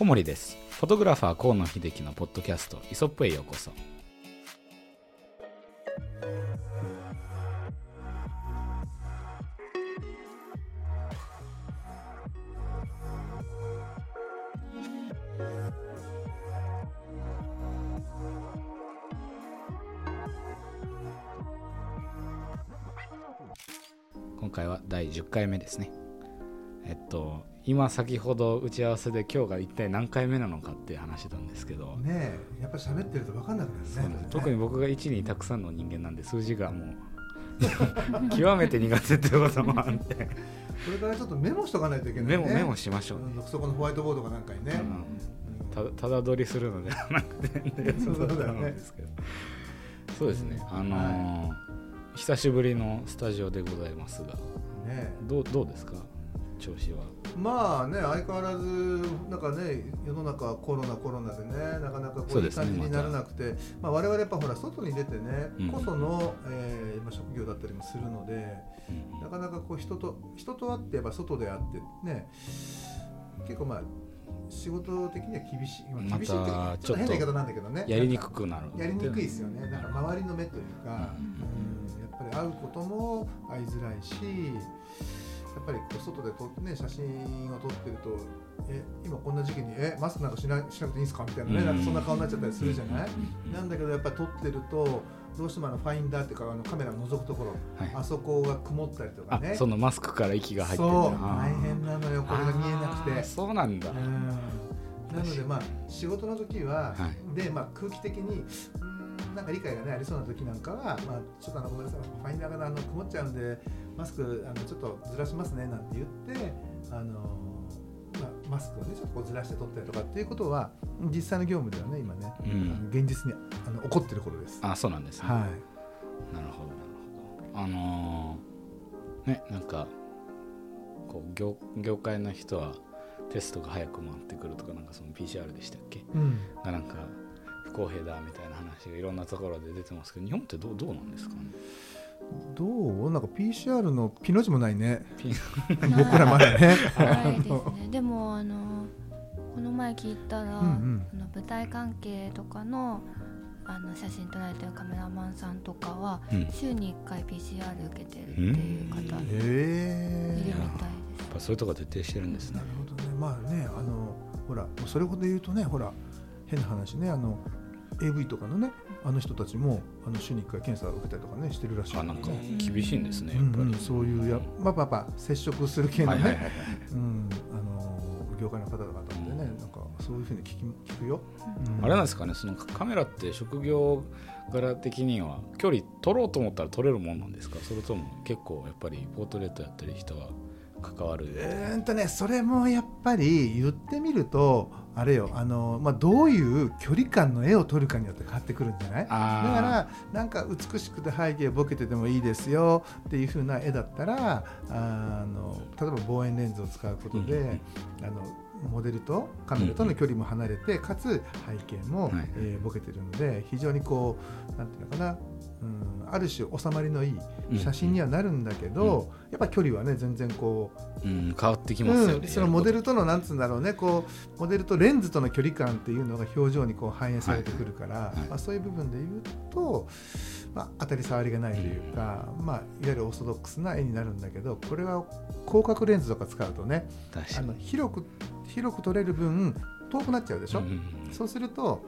小森です。フォトグラファー河野秀樹のポッドキャストイソップへようこそ。今回は第10回目ですね。えっと今先ほど打ち合わせで今日が一体何回目なのかって話したんですけど、ねえやっぱ喋ってると分かんなくなるね。ね。特に僕が1にたくさんの人間なんで数字がもう 極めて苦手っていうこともあって。これからちょっとメモしとかないといけないね。メモメモしましょう。ね、うんそこのホワイトボードかなんかにね、うん。たただ撮りするのではなくて そうだよねなんですけど。そうですね。あのー久しぶりのスタジオでございますが。ねどうどうですか？調子は。えまあね相変わらずなんかね世の中コロナコロナでねなかなかこそういう感じにならなくて、まあ我々やっぱほら外に出てね、うん。こその、えーまあ職業だったりもするのでなかなかこう人と人と会ってやっぱ外で会ってね結構まあ仕事的には厳しい、まあ、厳しいっていうちょっと変な言い方なんだけどね。やりにくくなるやりにくいですよね。なん。か周りの目というか、うん。うん。やっぱり会うことも会いづらいしやっぱりこう外で撮ってね写真を撮ってるとえ今こんな時期にえマスクなんかしなしなくていいんですか？みたいなね、うん。なんかそんな顔になっちゃったりするじゃない、うんなんだけどやっぱり撮ってるとどうしてもあのファインダーっていうかあのカメラを覗くところ、はい。あそこが曇ったりとかあねそのマスクから息が入ってそうるあー。大変なのよこれが見えなくて。そうなんだ、うん。なのでまあ仕事の時は、はい。でまあ空気的にうんなんか理解がねありそうな時なんかはまあちょっとあのごめんなさい。ファインダーがあの曇っちゃうんでマスクあのちょっとずらしますねなんて言ってあのまあ、マスクをねちょっとこうずらして取ったりとかっていうことは実際の業務ではね今ね、うん。現実にあの起こってることです。あそうなんです。ね、はい。なるほど。なるほどあのーねなんかこう業業界の人はテストが早く回ってくるとかなんかその PCR でしたっけ？うん。がなんか不公平だみたいな話がいろんなところで出てますけど日本ってどうどうなんですかね？どう？なんか PCR のピの字もないね。ピ 僕らまだね。ね。でもあのこの前聞いたら、うんうん。あの舞台関係とかのあの写真撮られてるカメラマンさんとかはうん。やっ週に1回 PCR 受けてるっていう方いるみたいです。ぱそういうとこ徹底してるんですね。なるほどね。まあねあのほらそれほど言うとねほら変な話ねあの AV とかのねあの人たちもあの週に1回検査を受けたりとかねしてるらしい。あなんかん厳しいんですねうんうんやっぱり、そういうやまあまあまあ接触する系のね、業界の方々でね、なんかそういうふうに聞き聞くよ、うん。あれなんですかねそのカメラって職業柄的には距離取ろうと思ったら取れるもんなんですか？それとも結構やっぱりポートレートやってる人は関わる？えーんとねそれもやっぱり言ってみるとあれよあの、まあ、どういう距離感の絵を撮るかによって変わってくるんじゃない？だからなんか美しくて背景ボケててもいいですよっていう風な絵だったらあの例えば望遠レンズを使うことで、あのモデルとカメラとの距離も離れて、かつ背景も、はい。えーボケてるので非常にこうなんていうのかな、うん、ある種収まりのいい写真にはなるんだけど、やっぱ距離はね全然こううん、変わってきますよね、うん、そのモデルとのなんつうんだろうねこうモデルとレンズとの距離感っていうのが表情にこう反映されてくるから、はいまあ、そういう部分で言うと、まあ、当たり障りがないというか、まあ、いわゆるオーソドックスな絵になるんだけどこれは広角レンズとか使うとねあの広く広く撮れる分遠くなっちゃうでしょ、そうすると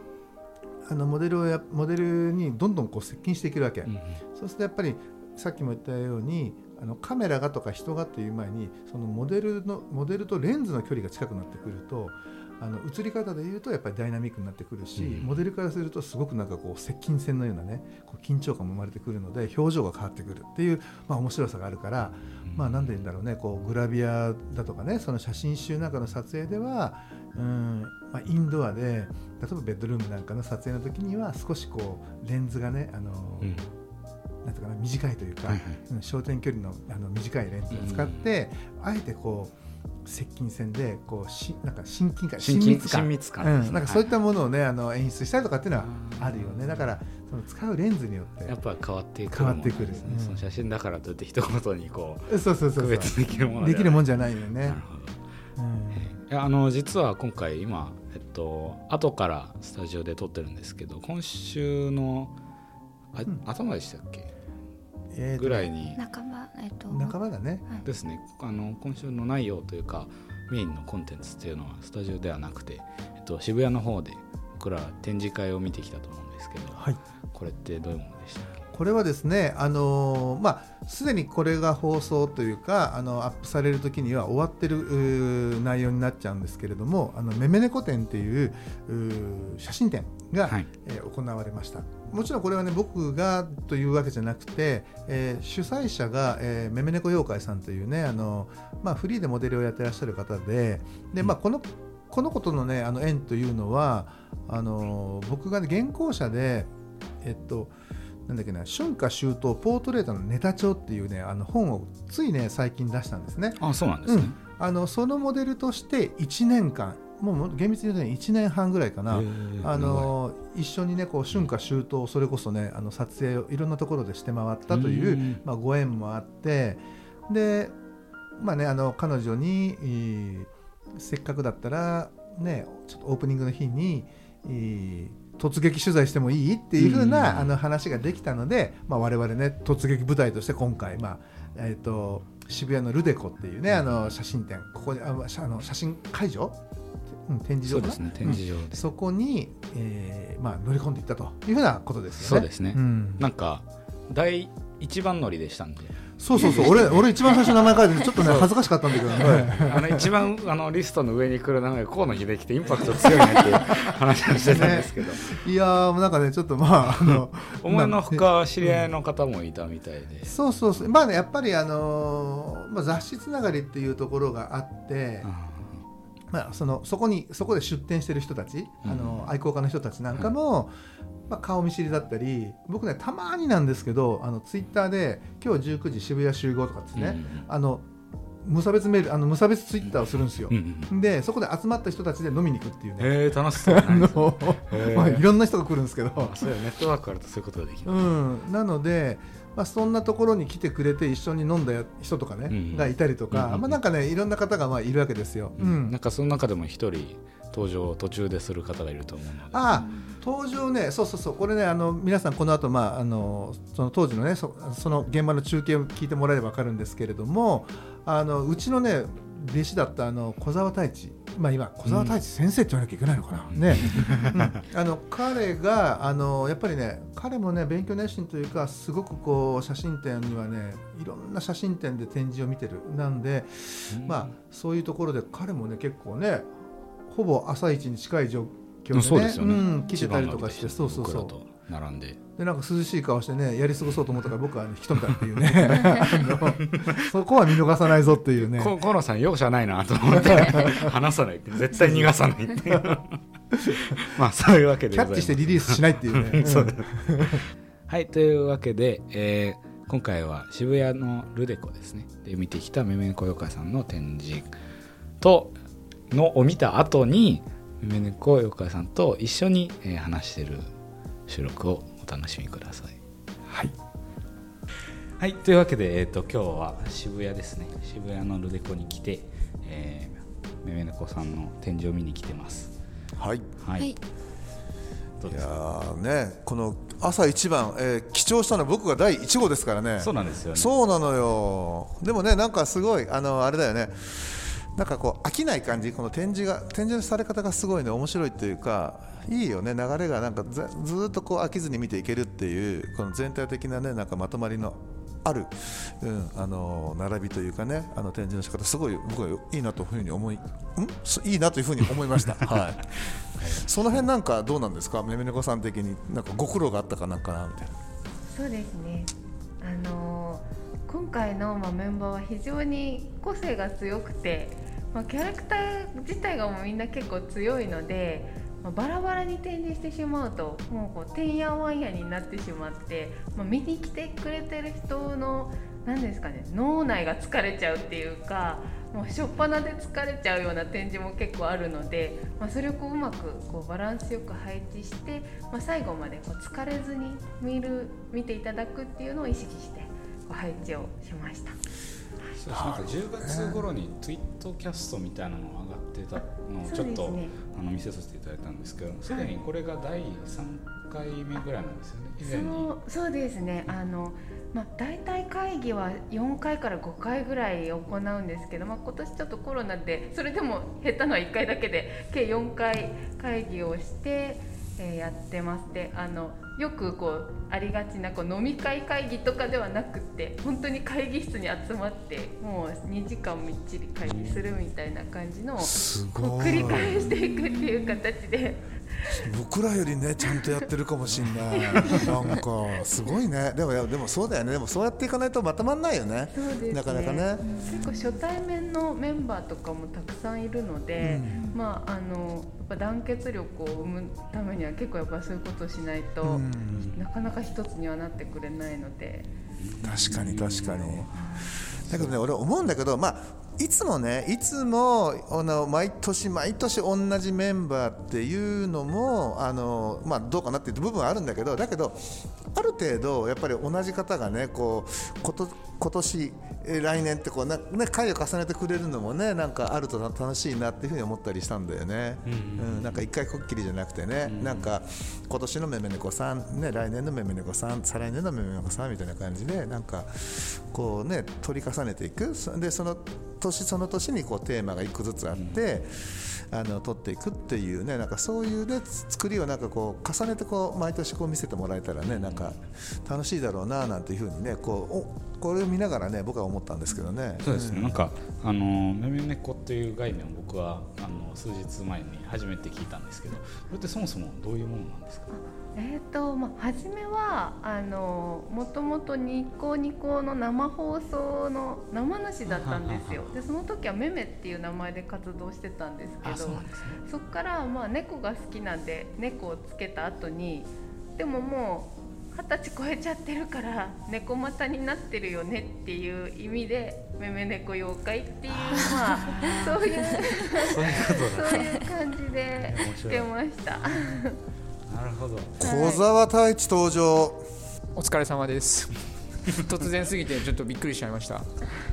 あのモデルをやモデルにどんどんこう接近していけるわけ。うんうんそうするとやっぱりさっきも言ったようにあのカメラがとか人がっていう前にそのモデルのモデルとレンズの距離が近くなってくるとあの映り方でいうとやっぱりダイナミックになってくるし、うんモデルからするとすごくなんかこう接近戦のようなねこう緊張感も生まれてくるので表情が変わってくるっていう、まあ、面白さがあるから、まあなんで言うんだろうねこうグラビアだとかねその写真集なんかの撮影ではうん、まあ、インドアで例えばベッドルームなんかの撮影の時には少しこうレンズがねあの、うん。なんていうかな短いというか、はいはい。うん焦点距離のあの短いレンズを使って、あえてこう接近戦でこうしなんか親近感親近密感。親密感ね。うん、なんかそういったものをね、あの演出したりとかっていうのはあるよね。だからその使うレンズによって。やっぱ変わってくる変わってくる。ものですねうん。その写真だからといって一言にこうそうそうそうそう。区別できるものできるもんじゃないよね。なるほど。うん。あの実は今回今えっと後からスタジオで撮ってるんですけど今週のあ、ん。頭でしたっけ？ぐらいに。仲間えっと。半ばだね。はい。ですね。あの今週の内容というかメインのコンテンツっていうのはスタジオではなくて、えっと、渋谷の方で僕ら展示会を見てきたと思うんですけど、はい。これってどういうものでしたこれはですね、あのーまあ、すでにこれが放送というかあのアップされる時には終わってる内容になっちゃうんですけれどもあのめめ猫展っていう写真展が、はい。えー行われましたもちろんこれはね僕がというわけじゃなくて、えー主催者が、えーめめ猫妖怪さんというねあの、まあ、フリーでモデルをやってらっしゃる方でで、まあ、このこのことのねあの縁というのはあの僕が、ね、原稿者でえっとなんだっけな春夏秋冬ポートレートのネタ帳っていうねあの本をついね最近出したんですね。あそうなんですね、あのそのモデルとして1年間もう厳密に言うとね1年半ぐらいかな、あの一緒にねこう春夏秋冬それこそねあの撮影をいろんなところでして回ったといううんまあ、ご縁もあってでまあねあの彼女に、えーせっかくだったらねちょっとオープニングの日に、えー突撃取材してもいいっていう風な、うんあの話ができたので、まあ、我々ね突撃部隊として今回、まあえー、と渋谷のルデコっていうねあの写真展ここにああの写真会場、うん、展示場ですね展示場で、そこに、えーまあ、乗り込んでいったというふうなことですよね。そうですね。ん。なんか第一番乗りでしたんで。そうそうそう。俺 俺一番最初名前書いててちょっとね恥ずかしかったんだけどね。あの一番あのリストの上に来る名前が河野秀樹ってインパクト強いねっていう話をしてたんですけど、いやーもうなんかねちょっとまああの 思いのほか知り合いの方もいたみたいで、そうそうそう。まあねやっぱりあのーまあ、雑誌つながりっていうところがあって、まあ、そのそこにそこで出店してる人たち、うん。あの愛好家の人たちなんかも、まあ、顔見知りだったり僕ねたまになんですけどあのツイッターで今日19時渋谷集合とかですね、あの無差別メールあの無差別ツイッターをするんですよ。うん、うんうん。でそこで集まった人たちで飲みに行くっていうね、へえ楽しそう。ねまあ、いろんな人が来るんですけど、あそういうネットワークあるとそういうことができる、うん、なので、まあ、そんなところに来てくれて一緒に飲んだ人とかね、うんがいたりとか、うんまあ、なんかねいろんな方がまあいるわけですよ。うん。なんかその中でも一人登場を途中でする方がいると思うのでああ登場ねそうそうそう。これねあの皆さんこの後、まああのその当時のねそその現場の中継を聞いてもらえれば分かるんですけれどもあのうちのね弟子だったあの小沢太一まあ今小沢太一先生って言わなきゃいけないのかな、うん。ね、うん。あの彼があのやっぱりね彼もね勉強熱心というかすごくこう写真展にはねいろんな写真展で展示を見てるなんでまあ、そういうところで彼もね結構ねほぼ朝一に近い状況でねそうでね、ん、来てたりとかして一そうそうそう並んで。でなんか涼しい顔してねやり過ごそうと思ったから僕は、ね、引き止めたっていうね。そこは見逃さないぞっていうね。こ河野さん容赦ないなと思って 話さないって絶対逃がさないっていう。まあそういうわけでキャッチしてリリースしないっていうね。はいというわけで、えー今回は渋谷のルデコですね。で見てきためめ猫よかさんの展示とのを見た後にめめ猫よかさんと一緒に、えー話してる収録をお楽しみください。はい。はいというわけで、えー、と今日は渋谷ですね。渋谷のルデコに来て、えー、めめ猫さんの展示を見に来てます。はい、はい、はい。いやどうですか？ーねこの朝一番、えー、記帳したの僕が第1号ですからね。そうなんですよね。そうなのよ。でもねなんかすごいあのあれだよね。なんかこう飽きない感じ。この展示が展示のされ方がすごいね。面白いというかいいよね。流れがなんかずっとこう飽きずに見ていけるっていうこの全体的なねなんかまとまりのある、うん、あの並びというかねあの展示の仕方すごい僕はいいなというふうに思いん？そいいなというふうに思いました。はい。その辺なんかどうなんですか？めめ猫さん的になんかご苦労があったかなんかなみたいな。そうですね。あのー今回のまあメンバーは非常に個性が強くて、まあ、キャラクター自体がもうみんな結構強いので、まあ、バラバラに展示してしまうともうこうてんやわんやになってしまって、まあ、見に来てくれてる人の何ですかね脳内が疲れちゃうっていうかもう初っ端で疲れちゃうような展示も結構あるので、まあ、それをこううまくこうバランスよく配置して、まあ、最後までこう疲れずに見る見ていただくっていうのを意識してこう配置をしました。そうですなんか10月頃にツイートキャストみたいなのが上がってたのをちょっと、ねあの見せさせていただいたんですけどすでにこれが第3回目ぐらいなんですよね。以前に。そうそうですね。あの、まあ、大体会議は4回から5回ぐらい行うんですけど、まあ、今年ちょっとコロナでそれでも減ったのは1回だけで計4回会議をして、えーやってます。であのよくこうありがちなこう飲み会会議とかではなくって本当に会議室に集まってもう2時間みっちり会議するみたいな感じのを繰り返していくっていう形で。僕らよりねちゃんとやってるかもしんない。なんかすごいね。でもでもそうだよね。でもそうやっていかないとまとまんないよね。ね。なかなかね。結構初対面のメンバーとかもたくさんいるので、まああのやっぱ団結力を生むためには結構やっぱそういうことをしないと、うん。なかなか一つにはなってくれないので、確かに確かにだけどね俺思うんだけどまあいつもねいつもあの毎年毎年同じメンバーっていうのもあの、まあ、どうかなっていう部分はあるんだけどだけどある程度やっぱり同じ方がねこうこと今年えー来年ってこうな、ね、回を重ねてくれるのもねなんかあると楽しいなっていうふうに思ったりしたんだよね、うんなんか一回こっきりじゃなくてね、なんか今年のめめ猫さん、ね、来年のめめ猫さん再来年のめめ猫さんみたいな感じでなんかこうね取り重ねていく。そでその年その年にこうテーマが一個ずつあって、あの取っていくっていうねなんかそういうね作りをなんかこう重ねてこう毎年こう見せてもらえたらねなんか楽しいだろうななんていうふうにねこうおこれを見ながらね僕は思ったんですけどね。そうですね、なんかあのめめ猫っていう概念を僕はあの数日前に初めて聞いたんですけどこれってそもそもどういうものなんですか？えーとまあ、初めはあのもともとニコニコの生放送の生主だったんですよ。でその時はめめっていう名前で活動してたんですけどあそうなんですね。からまあ猫が好きなんで猫をつけた後にでももう二十歳超えちゃってるから猫股になってるよねっていう意味でめめ猫妖怪っていうまあ そういうそういうことそういう感じでつけました。なるほど。小沢太一登場。お疲れ様です。突然すぎてちょっとびっくりしちゃいました。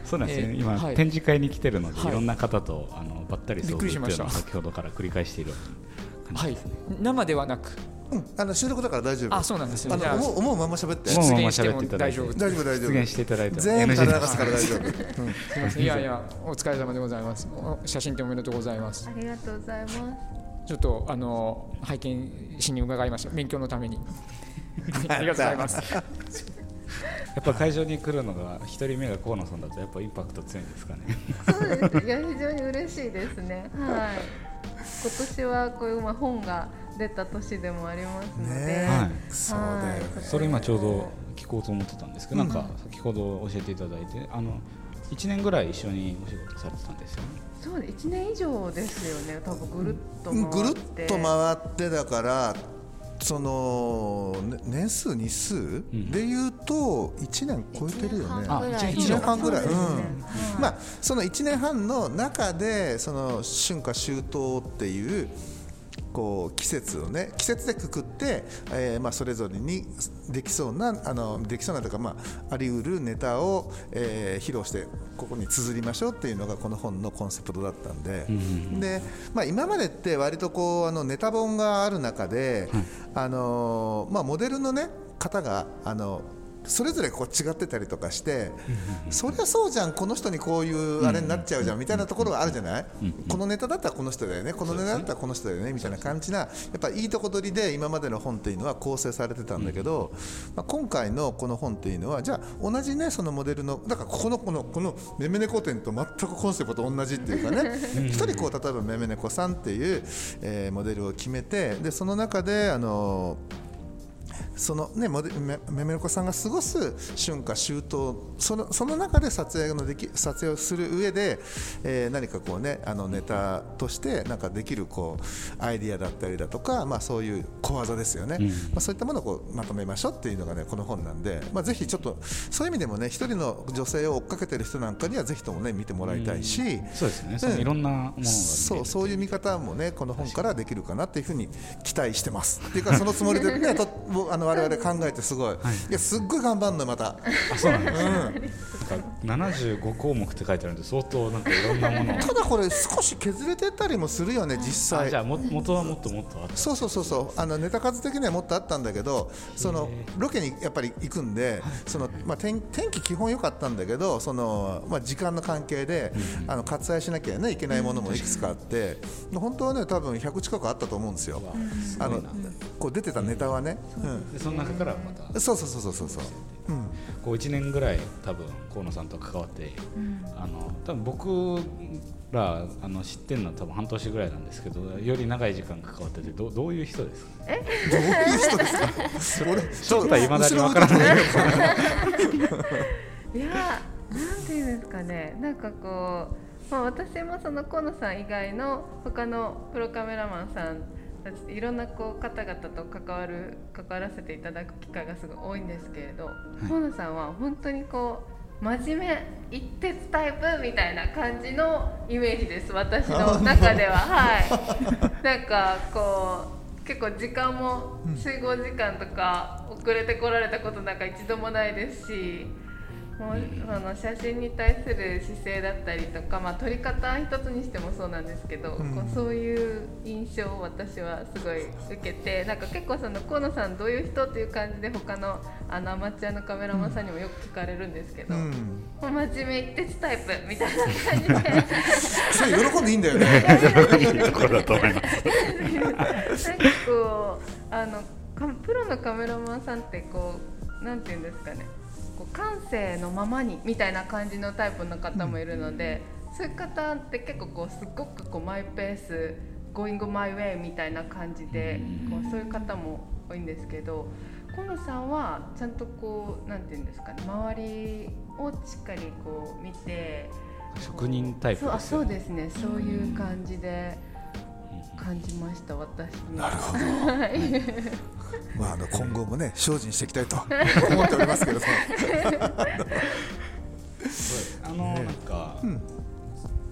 そうなんですね、えー今、はい。展示会に来てるので、はい。い、ろんな方とあのばったり遭遇っていうびっくりしました。のを先ほどから繰り返している感じはいですね、生ではなく。うん。あの収録だから大丈夫。あそうなんですね。あの思う思うまま喋って。もう出現しても喋っていただいて。大丈夫。大丈夫大丈夫。出現していただいて全部流すから大丈夫、うん。すみません。いやいやお疲れ様でございます。お写真展おめでとうございます。ありがとうございます。ちょっとあの拝見しに伺いました。勉強のために。ありがとうございます。やっぱ会場に来るのが一人目が河野さんだとやっぱインパクト強いんですかね。そうです。いや非常に嬉しいですね。はい。今年はこういうまあ本が出た年でもありますので、ねはい。そうだよねはいそれ今ちょうど聞こうと思ってたんですけど、なんか先ほど教えていただいてあの1年ぐらい一緒にお仕事されてたんですよねそう一年以上ですよね。多分ぐるっと回って。ぐるっと回ってだからそのね年数日数んでいうと1年超えてるよね。あ1一年半ぐらい、そうですねうんはいまあその1年半の中でその春夏秋冬っていうこう季節をね季節でくくって、えーまあ、それぞれにできそうなあのできそうなというか、まあ、あり得るネタを、えー披露してここに綴りましょうっていうのがこの本のコンセプトだったんで,、でまあ、今までって割とこうあのネタ本がある中で、あのまあ、モデルの、ね、方があのそれぞれこう違ってたりとかして、そりゃそうじゃん、この人にこういうあれになっちゃうじゃんみたいなところがあるじゃない、このネタだったらこの人だよね、このネタだったらこの人だよねみたいな感じな、やっぱいいとこ取りで今までの本っていうのは構成されてたんだけど、まあ、今回のこの本っていうのは、じゃあ、同じね、そのモデルの、だからここのこのこのめめ猫店と全くコンセプト同じっていうかね、一人こう例えばめめ猫さんっていう、えーモデルを決めて、でその中で、あのそのねめめめのこさんが過ごす春夏秋冬そのその中で撮影のでき撮影をする上で、えー何かこうねあのネタとしてなんかできるこうアイディアだったりだとかまあそういう小技ですよね、まあそういったものをこうまとめましょうっていうのがねこの本なんでまあぜひちょっとそういう意味でもね一人の女性を追っかけてる人なんかにはぜひともね見てもらいたいし、そうですね、そのいろんなものがそうそういう見方もねこの本からできるかなっていうふうに期待してます。っていうか そのつもりでねとあの我々考えてすごい、い、やすっごい頑張るのよまた。あそうなんですね、か75項目って書いてあるんで相当なんかいろんなものを。ただこれ少し削れてたりもするよね実際。あじゃあも元はもっともっとあった。そうそうそうそう。あのネタ数的にはもっとあったんだけどそのロケにやっぱり行くんでその、まあ、天天気基本良かったんだけどその、まあ、時間の関係で、あの割愛しなきゃ、ね、いけないものもいくつかあって、本当はね多分100近くあったと思うんですよ。あのこう出てたネタはね、うん。でその中からまた。そうそうそうそうそうそう、うん、こう1年ぐらい多分河野さんと関わって、あの多分僕らあの知ってるのは多分半年ぐらいなんですけどより長い時間関わっててどどういう人ですか？どういう人ですか？俺正体いま だにわからない。いやなんていうんですかね。なんかこう、まあ、私もその河野さん以外の他のプロカメラマンさんいろんなこう方々と関わる関わらせていただく機会がすごい多いんですけれど、河野さんは本当にこう真面目一徹タイプみたいな感じのイメージです私の中では。はい。なんかこう結構時間も集合時間とか遅れてこられたことなんか一度もないですしもうあの写真に対する姿勢だったりとか、まあ、撮り方一つにしてもそうなんですけど、うん。こうそういう印象を私はすごい受けてなんか結構その河野さんどういう人っていう感じで他のあのアマチュアのカメラマンさんにもよく聞かれるんですけど、うん、真面目一徹タイプみたいな感じで。それ喜んでいいんだよね。ところだと思います。なんかこうあのかプロのカメラマンさんってこうなんていうんですかね感性のままにみたいな感じのタイプの方もいるので、そういう方って結構こうすっごくこうマイペース going my way みたいな感じでこうそういう方も多いんですけど河野さんはちゃんとこうなんていうんですかね周りをしっかりこう見て職人タイプそうあですよね。そうですね。そういう感じで感じました私になるほど。はいまあ、あの今後もね精進していきたいと思っておりますけれども。あのなんか、うん。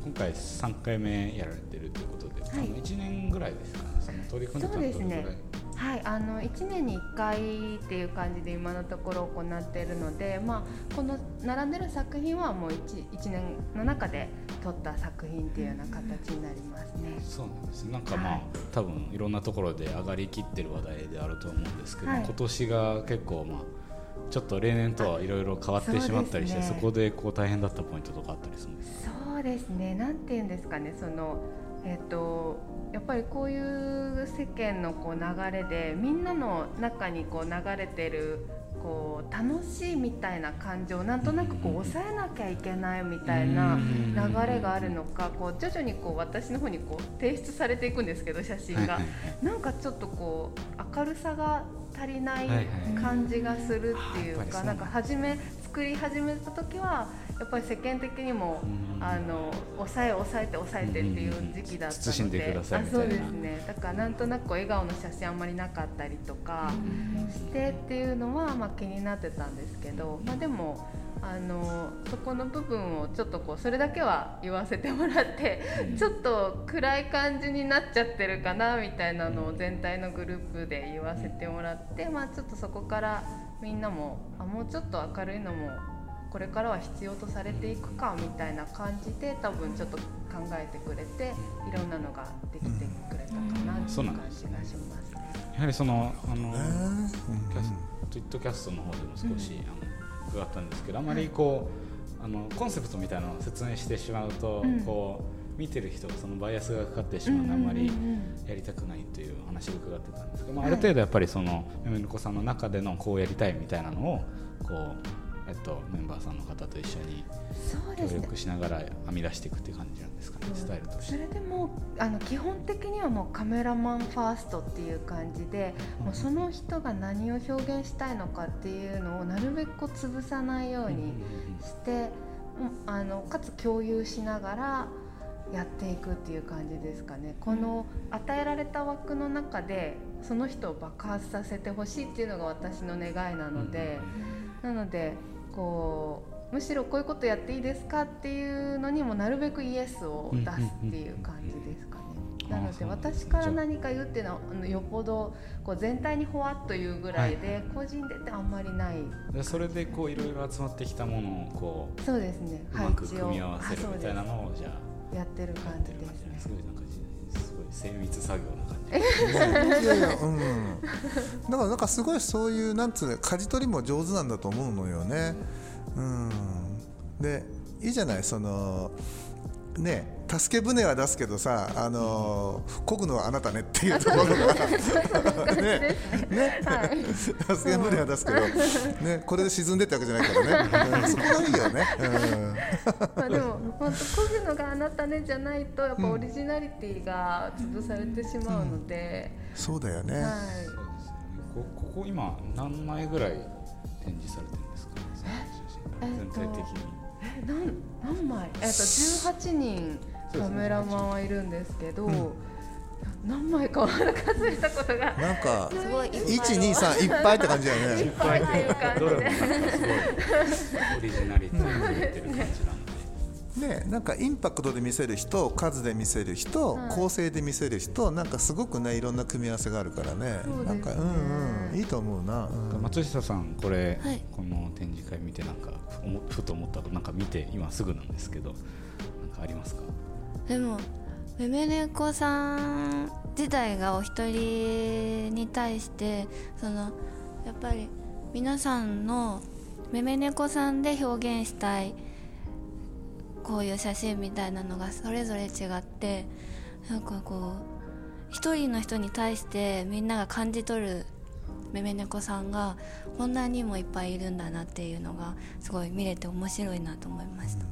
今回3回目やられてるということで、はい。あの1年ぐらいですかね。その取り組んでたそうですねのどれぐらいはい、あの1年に1回っていう感じで今のところ行っているので、まあ、この並んでる作品はもう 1, 1年の中で撮った作品っていうような形になりますね。そうなんです。なんかまあ、はい。多分いろんなところで上がりきってる話題であると思うんですけど、はい。今年が結構まあちょっと例年とはいろいろ変わってしまったりしてそ,、ね。こでこう大変だったポイントとかあったりするんですか？そうですね、なんて言うんですかね、そのえっ、とやっぱりこういう世間のこう流れでみんなの中にこう流れてるこう楽しいみたいな感情をなんとなくこう抑えなきゃいけないみたいな流れがあるのか、こう徐々にこう私の方にこう提出されていくんですけど写真が、なんかちょっとこう明るさが足りない感じがするっていうか、なんか初め作り始めた時はやっぱり世間的にもうん。あの抑え抑えて抑えてっていう時期だったので、あそうですね。だからなんとなく笑顔の写真あんまりなかったりとかしてっていうのはまあ気になってたんですけど、まあ、でもあのそこの部分をちょっとこうそれだけは言わせてもらって、ちょっと暗い感じになっちゃってるかなみたいなのを全体のグループで言わせてもらって、まあ、ちょっとそこからみんなもあもうちょっと明るいのもこれからは必要とされていくかみたいな感じで多分ちょっと考えてくれていろんなのができてくれたかなっていう感じがしますね。やはりそのあの、うんキャストイットキャストの方でも少し、あの伺ったんですけどあまりこう、あのコンセプトみたいなのを説明してしまうと、うんこう見てる人がそのバイアスがかかってしまうのであまりやりたくないという話を伺ってたんですけど、まあ、あはいる程度やっぱりそのめめの子さんの中でのこうやりたいみたいなのをこう、えっと、メンバーさんの方と一緒に協力しながら編み出していくっていう感じなんですかね、スタイルとしそて。れでもあの基本的にはもうカメラマンファーストっていう感じで、もうその人が何を表現したいのかっていうのをなるべくこう潰さないようにして、うんあのかつ共有しながらやっていくっていう感じですかね。この与えられた枠の中でその人を爆発させてほしいっていうのが私の願いなので。なのでこうむしろこういうことやっていいですかっていうのにもなるべくイエスを出すっていう感じですかね。なので私から何か言うっていうのはよっぽどこう全体にほわっというぐらいで、個人でってあんまりない。でそれでこういろいろ集まってきたものをこうそうですね。うまく組み合わせるみたいなのをじゃあやってるや感じですね。ねすごいなんかすごい精密作業な感じ。いやいやうん。だからなんかすごいそういうなんつうの舵取りも上手なんだと思うのよね。うん。でいいじゃないそのね助け舟は出すけどさあの漕ぐのはあなたねっていうところが。ねね。はい。助け舟は出すけどねこれで沈んでってわけじゃないからね、うんそこがいいよね、まあでも本当こぐのがあなたねじゃないとやっぱオリジナリティが潰されてしまうので、うん、そうだよね、はい。こここ今何枚ぐらい展示されてるんですかえっと全体的にえ何何枚？えっと18人カメラマンはいるんですけど、何枚か数えたことが。なんかすごいいっぱい123いっぱいって感じだよね。いっぱいっていう感じで。オリジナリティてる感じなんでね、なんかインパクトで見せる人数で見せる人、はい。構成で見せる人なんかすごくねいろんな組み合わせがあるからね。ね。なんかうんうんいいと思うな、うん。松下さんこれ、はい。この展示会見てなんかふと思ったことなんか見て今すぐなんですけどなんかありますか？でもめめ猫さん自体がお一人に対してそのやっぱり皆さんのめめ猫さんで表現したいこういう写真みたいなのがそれぞれ違ってなんかこう一人の人に対してみんなが感じ取るめめ猫さんがこんなにもいっぱいいるんだなっていうのがすごい見れて面白いなと思いました。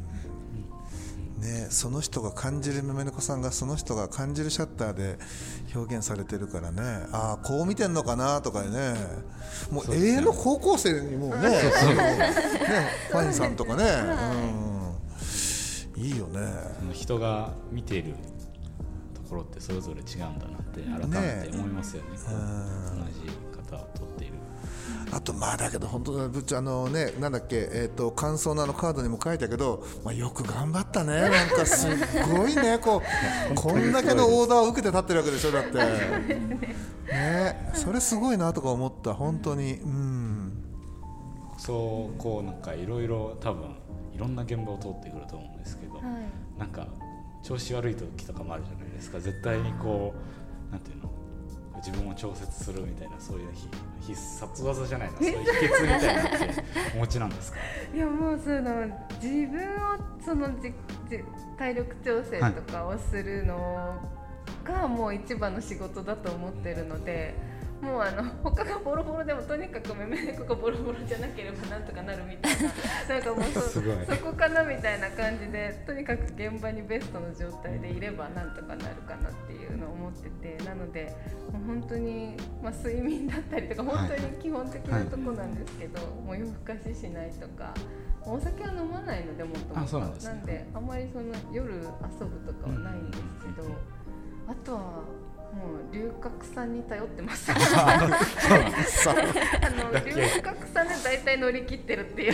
ね、その人が感じるめめ猫さんがその人が感じるシャッターで表現されてるからね。ああこう見てんのかなとかね。もう永遠の高校生にもうねあのねファインさんとかね、うん、いいよね。人が見ているところってそれぞれ違うんだなって改めて思いますよね。こう同じ方を撮っている。あとまあだけど本当だぶっちゃあのねなんだっけえっ、と感想のあのカードにも書いたけどまあよく頑張ったね。なんかすっごいねこうこんだけのオーダーを受けて立ってるわけでしょだって。ねそれすごいなとか思った本当に。うん。そうこうなんかいろいろ多分いろんな現場を通ってくると思うんですけど、はい。なんか調子悪い時とかもあるじゃないですか。絶対にこうなんていうの？自分を調節するみたいなそういう必必殺技じゃないな。そういう秘訣みたいなのってお持ちなんですか？いやもうその自分をそのじじ体力調整とかをするのがもう一番の仕事だと思ってるので。もうあの他がボロボロでもとにかくめめ猫がボロボロじゃなければなんとかなるみたいななんかもうそそこかなみたいな感じでとにかく現場にベストの状態でいればなんとかなるかなっていうのを思っててなのでもう本当に、まあ、睡眠だったりとか本当に基本的なとこなんですけど、もう夜更かししないとかお酒は飲まないのでもとも。となんであんまりその夜遊ぶとかはないんですけど、あとはもう龍角散に頼ってます。あの龍角散で大体乗り切ってるっていう。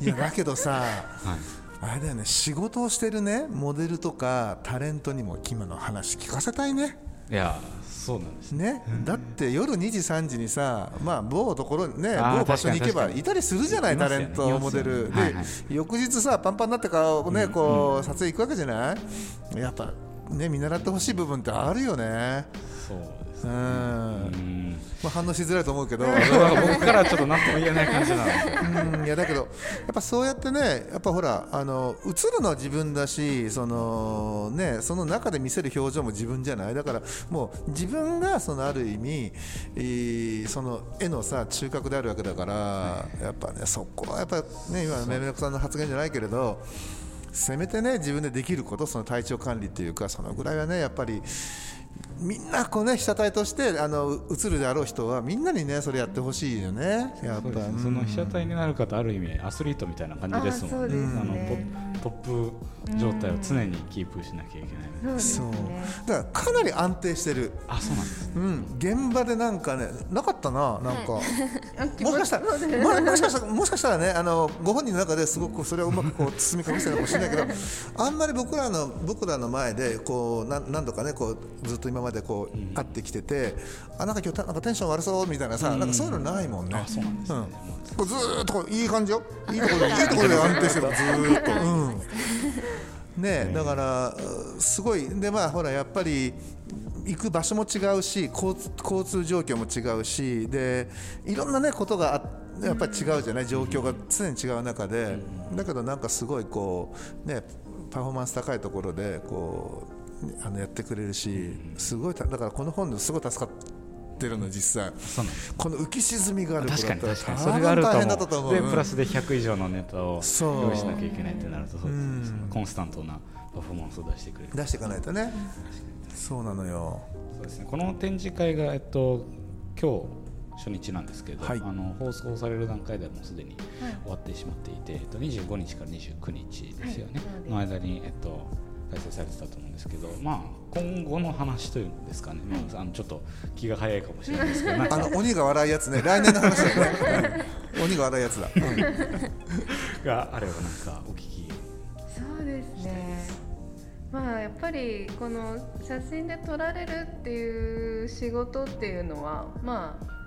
いやだけどさはい。あれだよね。仕事をしてるねモデルとかタレントにも今の話聞かせたいねいやそうなんです。ね。ね、だって夜2時3時にさ、まあ、某ところね某場所に行けばいたりするじゃない、タレント、モデル、ねはいはい。で翌日さパンパンになってからね、こう撮影行くわけじゃない、やっぱね見習ってほしい部分ってあるよね、そうですね。うん。うんまあ、反応しづらいと思うけど、僕からはちょっと何とも言えない感じなんいやだけどやっぱそうやってねやっぱほらあの映るのは自分だしそのねその中で見せる表情も自分じゃない。だからもう自分がそのある意味、えーその絵のさ中核であるわけだから、やっぱねそこはやっぱね今めめのこさんの発言じゃないけれどせめてね自分でできることその体調管理っていうかそのぐらいはねやっぱりみんなこうね被写体としてあの映るであろう人はみんなにねそれやってほしいよね。やっぱその被写体になる方ある意味アスリートみたいな感じですもんねトップ状態を常にキープしなきゃいけないので、そう。だからかなり安定してる。あそうなんです。うん、現場でなんかねなかったななんか、あもしかしたら、もしかしたらもしかしたらねあのご本人の中ですごくそれをうまくこう包み隠してるかもしれないけどあんまり僕らの僕らの前でこうな何度かねこうずっと今までこう、会ってきててあなんか今日たなんかテンション悪そうみたいなさ、なんかそういうのないもんね。あそうなんです。ね、うんこうずーっとこういい感じよ。いいところでいいところで安定してる。ずーっと、うん、ね。だからうすごい。でまあほらやっぱり行く場所も違うし交通交通状況も違うしでいろんなねことがあやっぱり違うじゃない？状況が常に違う中で。だけどなんかすごいこうねパフォーマンス高いところでこうあのやってくれるしすごいただからこの本ですごい助かってるの実際。この浮き沈みがある確かに確からにそれがあると思う。でプラスで100以上のネタをそう。用意しなきゃいけないってなるとそうですねうんコンスタントなパフォーマンスを出してくれる。出していかないとね。そうなのよ。そうですね。この展示会が、えっと、今日初日なんですけど、はい。あの放送される段階ではもうすでに終わってしまっていて、えっと、25日から29日ですよね、はい。の間に、えっと、開催されてたと思うんですけど、まあ、今後の話というんですかね、まあ、あのちょっと気が早いかもしれないですけどあの鬼が笑うやつね。来年の話だよね、うん。鬼が笑うやつだ、うん。があればなんかお聞きそうですね。まあやっぱりこの写真で撮られるっていう仕事っていうのはまあ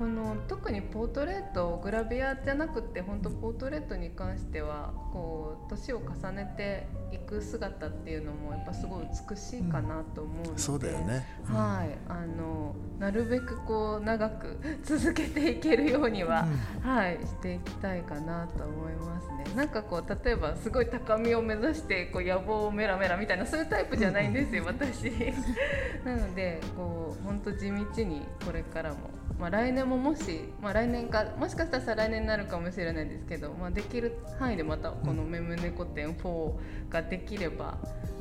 この特にポートレートグラビアじゃなくて本当ポートレートに関してはこう年を重ねていく姿っていうのもやっぱすごい美しいかなと思うので、そうだよね、はい、あのなるべくこう長く続けていけるようには、はい、していきたいかなと思いますね。なんかこう例えばすごい高みを目指してこう野望をメラメラみたいなそういうタイプじゃないんですよ、私。なのでこう本当地道にこれからも、まあ、来年ももし、まあ、来年かもしかしたら再来年になるかもしれないですけど、まあ、できる範囲でまたこの「めむねこ展4」ができれば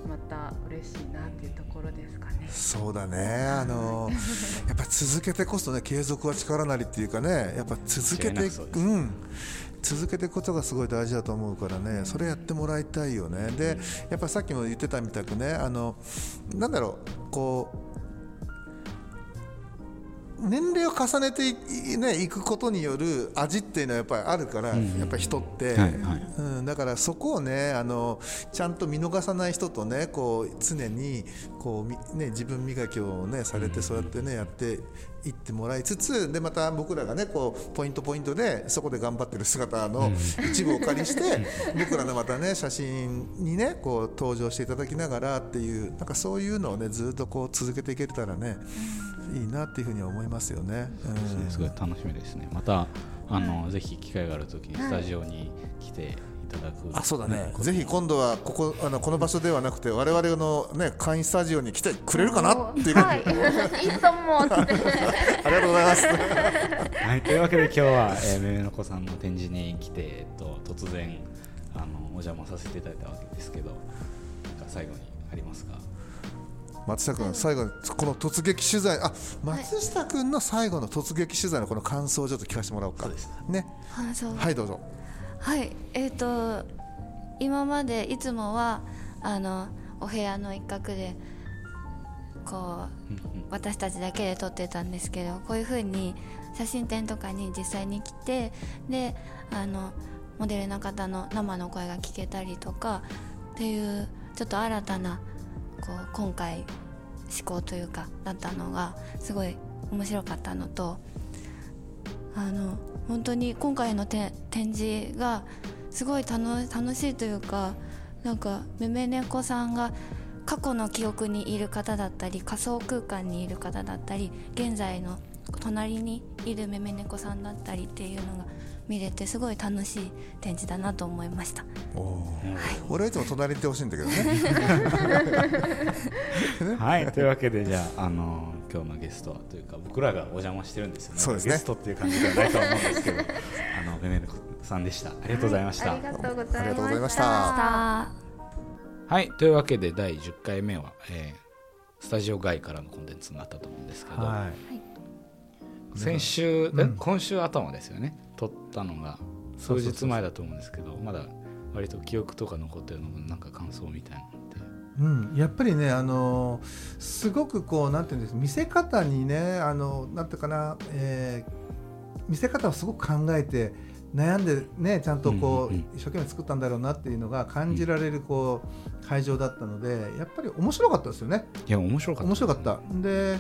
また嬉しいなっていうところですかね。そうだね。あの やっぱ続けてこそね継続は力なりっていうかねやっぱ続けてうん。続けていくことがすごい大事だと思うからねそれやってもらいたいよね。でやっぱさっきも言ってたみたくねあのなんだろうこう年齢を重ねてい,、ね、いくことによる味っていうのはやっぱりあるから、ん。やっぱり人って、はいはい。うん、だからそこをねあのちゃんと見逃さない人とねこう常にこうみ、ね、自分磨きを、ね、されてそうやってねやっていってもらいつつでまた僕らがねこうポイントポイントでそこで頑張ってる姿の一部をお借りして僕らのまたね写真にねこう登場していただきながらっていうなんかそういうのをねずっとこう続けていけたらねいいなっていうふうには思いますよね。うん。すごい楽しみですね。またあの、ぜひ機会があるときにスタジオに来ていただく、あそうだね、ぜひ今度はここあのこの場所ではなくて我々の、ね、会員スタジオに来てくれるかなっていう、はい、いいと思う。ありがとうございます。はい、というわけで今日は、えー、めめのこさんの展示に来て、えっと、突然あのお邪魔させていただいたわけですけどなんか最後にありますか？松下君、最後にこの突撃取材、あ松下君の最後の突撃取材のこの感想をちょっと聞かせてもらおうか。そうです。ね、あそう。はい、どうぞ。はいえっ、と今までいつもはあのお部屋の一角でこう私たちだけで撮ってたんですけどこういう風に写真展とかに実際に来てであのモデルの方の生の声が聞けたりとかっていうちょっと新たなこう今回思考というかだったのがすごい面白かったのとあの本当に今回の展示がすごい楽楽しいというかなんかめめ猫さんが過去の記憶にいる方だったり仮想空間にいる方だったり現在の隣にいるめめ猫さんだったりっていうのが見れてすごい楽しい展示だなと思いました。俺はいつも隣にいてほしいんだけど ね。はい。というわけでじゃああの今日のゲストはというか僕らがお邪魔してるんですよね。そうですね。ゲストっていう感じではないとは思うんですけどあのめめのこさんでした。ありがとうございました、ありがとうござい。ありがとうございままし。した。た。はいというわけで第10回目は、えースタジオ外からのコンテンツになったと思うんですけど、はい先週、うんえ今週頭ですよね撮ったのが数日前だと思うんですけどまだ割と記憶とか残ってるのもなんか感想みたいなのってうん、やっぱりね、あのすごくこうなんていうんです見せ方にねあのなんていうかな、えー見せ方をすごく考えて悩んでねちゃんとこう、うんうんうん。一生懸命作ったんだろうなっていうのが感じられるこう会場だったのでやっぱり面白かったですよね。いや面白かった。面白かった。で、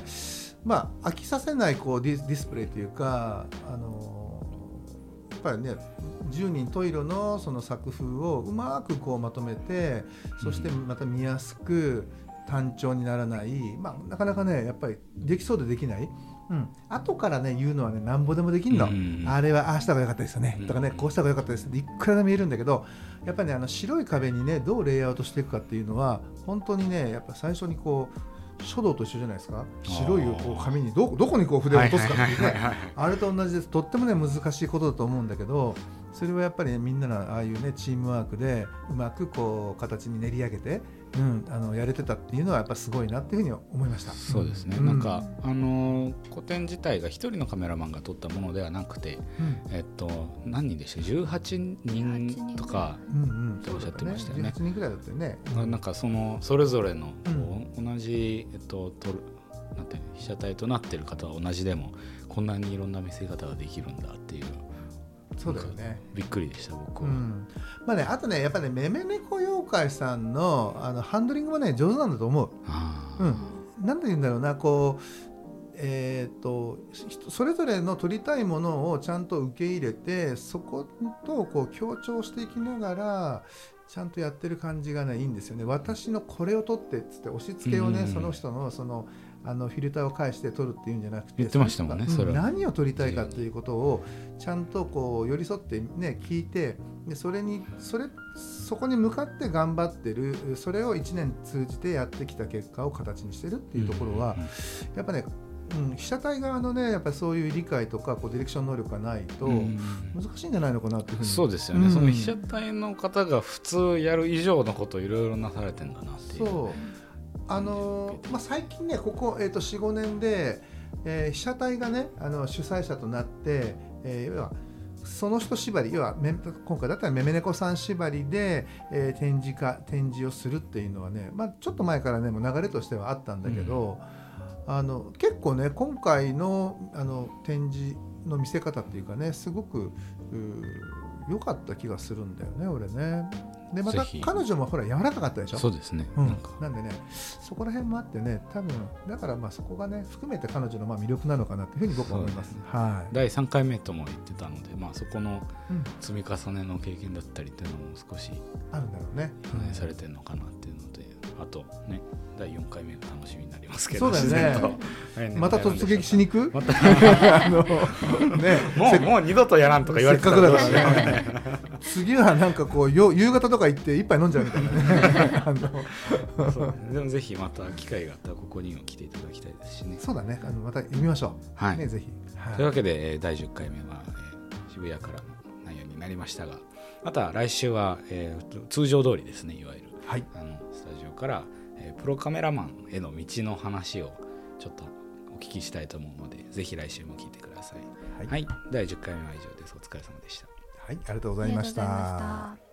まあ飽きさせないこうディスディスプレイというか、あのやっぱりね、10人十色のその作風をうまくこうまとめて、そしてまた見やすく単調にならない、まあなかなかねやっぱりできそうでできない。うん、後からね言うのはねなんぼでもできるの、うん。あれはああした方が良かったですよね、うん。とかねこうした方が良かったです。っていくらでも言えるんだけどやっぱりねあの白い壁にねどうレイアウトしていくかっていうのは本当にねやっぱ最初にこう書道と一緒じゃないですか？白いこう紙にどどこにこう筆を落とすかっていうね。あれと同じです。とってもね難しいことだと思うんだけどそれはやっぱり、ね、みんなのああいうねチームワークでうまくこう形に練り上げて、うん、あのやれてたっていうのはやっぱすごいなっていうふうに思いました。そうですね、うん。なんかあのー個展自体が一人のカメラマンが撮ったものではなくてうん。えっと何人でした？18人とかうんうん、っておっしゃってましたよね。18人ぐらいだったよね。なんかそのそれぞれの同じ、えっと、撮るなんて被写体となってる方は同じでもこんなにいろんな見せ方ができるんだっていうそうだよね。びっくりでした僕は、うん、まあねあとねやっぱねめめ猫妖怪さんのあのハンドリングもね上手なんだと思う。うん、なんて言うんだろうなこうえー、とひそれぞれの撮りたいものをちゃんと受け入れてそことこう強調していきながらちゃんとやってる感じがねいいんですよね。私のこれを撮ってっつって押し付けをね、うん。その人のそのあのフィルターを返して撮るっていうんじゃなくて言ってましたもんねそれ何を撮りたいかっていうことをちゃんとこう寄り添ってね聞いてでそれにそれそこに向かって頑張ってるそれを1年通じてやってきた結果を形にしてるっていうところは、うんやっぱね、うん、被写体側のねやっぱりそういう理解とかこうディレクション能力がないとうん。難しいんじゃないのかなっていうふうに。そうですよね、うん。その被写体の方が普通やる以上のことをいろいろなされてんだなっていう。そうあのーまあ、最近ねここ、えー、と45年で、えー被写体がねあの主催者となって、えー要はその人縛り要はめ今回だったらめめ猫さん縛りで、えー展示か展示をするっていうのはね、まあ、ちょっと前からねもう流れとしてはあったんだけど、あの結構ね今回のあの展示の見せ方っていうかねすごく良かった気がするんだよね俺ね。でまた彼女もほら柔らかかったでしょ？そうですね、うん。なんでねそこら辺もあってね多分だからまあそこがね含めて彼女のまあ魅力なのかなというふうに僕は思います。はい。第3回目とも言ってたので、まあ、そこのうん。積み重ねの経験だったりっていうのも少しあるんだろうね。反映されてるのかなっていうので、あとね第4回目が楽しみになりますけどそうだよね また突撃しに行く？また あのねもうもう二度とやらんとか言われてたせっかくだからね。次はなんかこうよ夕方とか行って一杯飲んじゃうみたいなね。あのそうでもぜひまた機会があったらここにも来ていただきたいですしね。そうだね。あのまた読みましょう。はいねぜひ。はいというわけでえー第10回目は、えー渋谷からの内容になりましたがまた来週は、えー通常通りですねいわゆるはい。あのスタジオから、えープロカメラマンへの道の話をちょっとお聞きしたいと思うのでぜひ来週も聞いてください。はいはい、第10回目は以上です。お疲れ様でした。はい。ありがとうございまし。た。「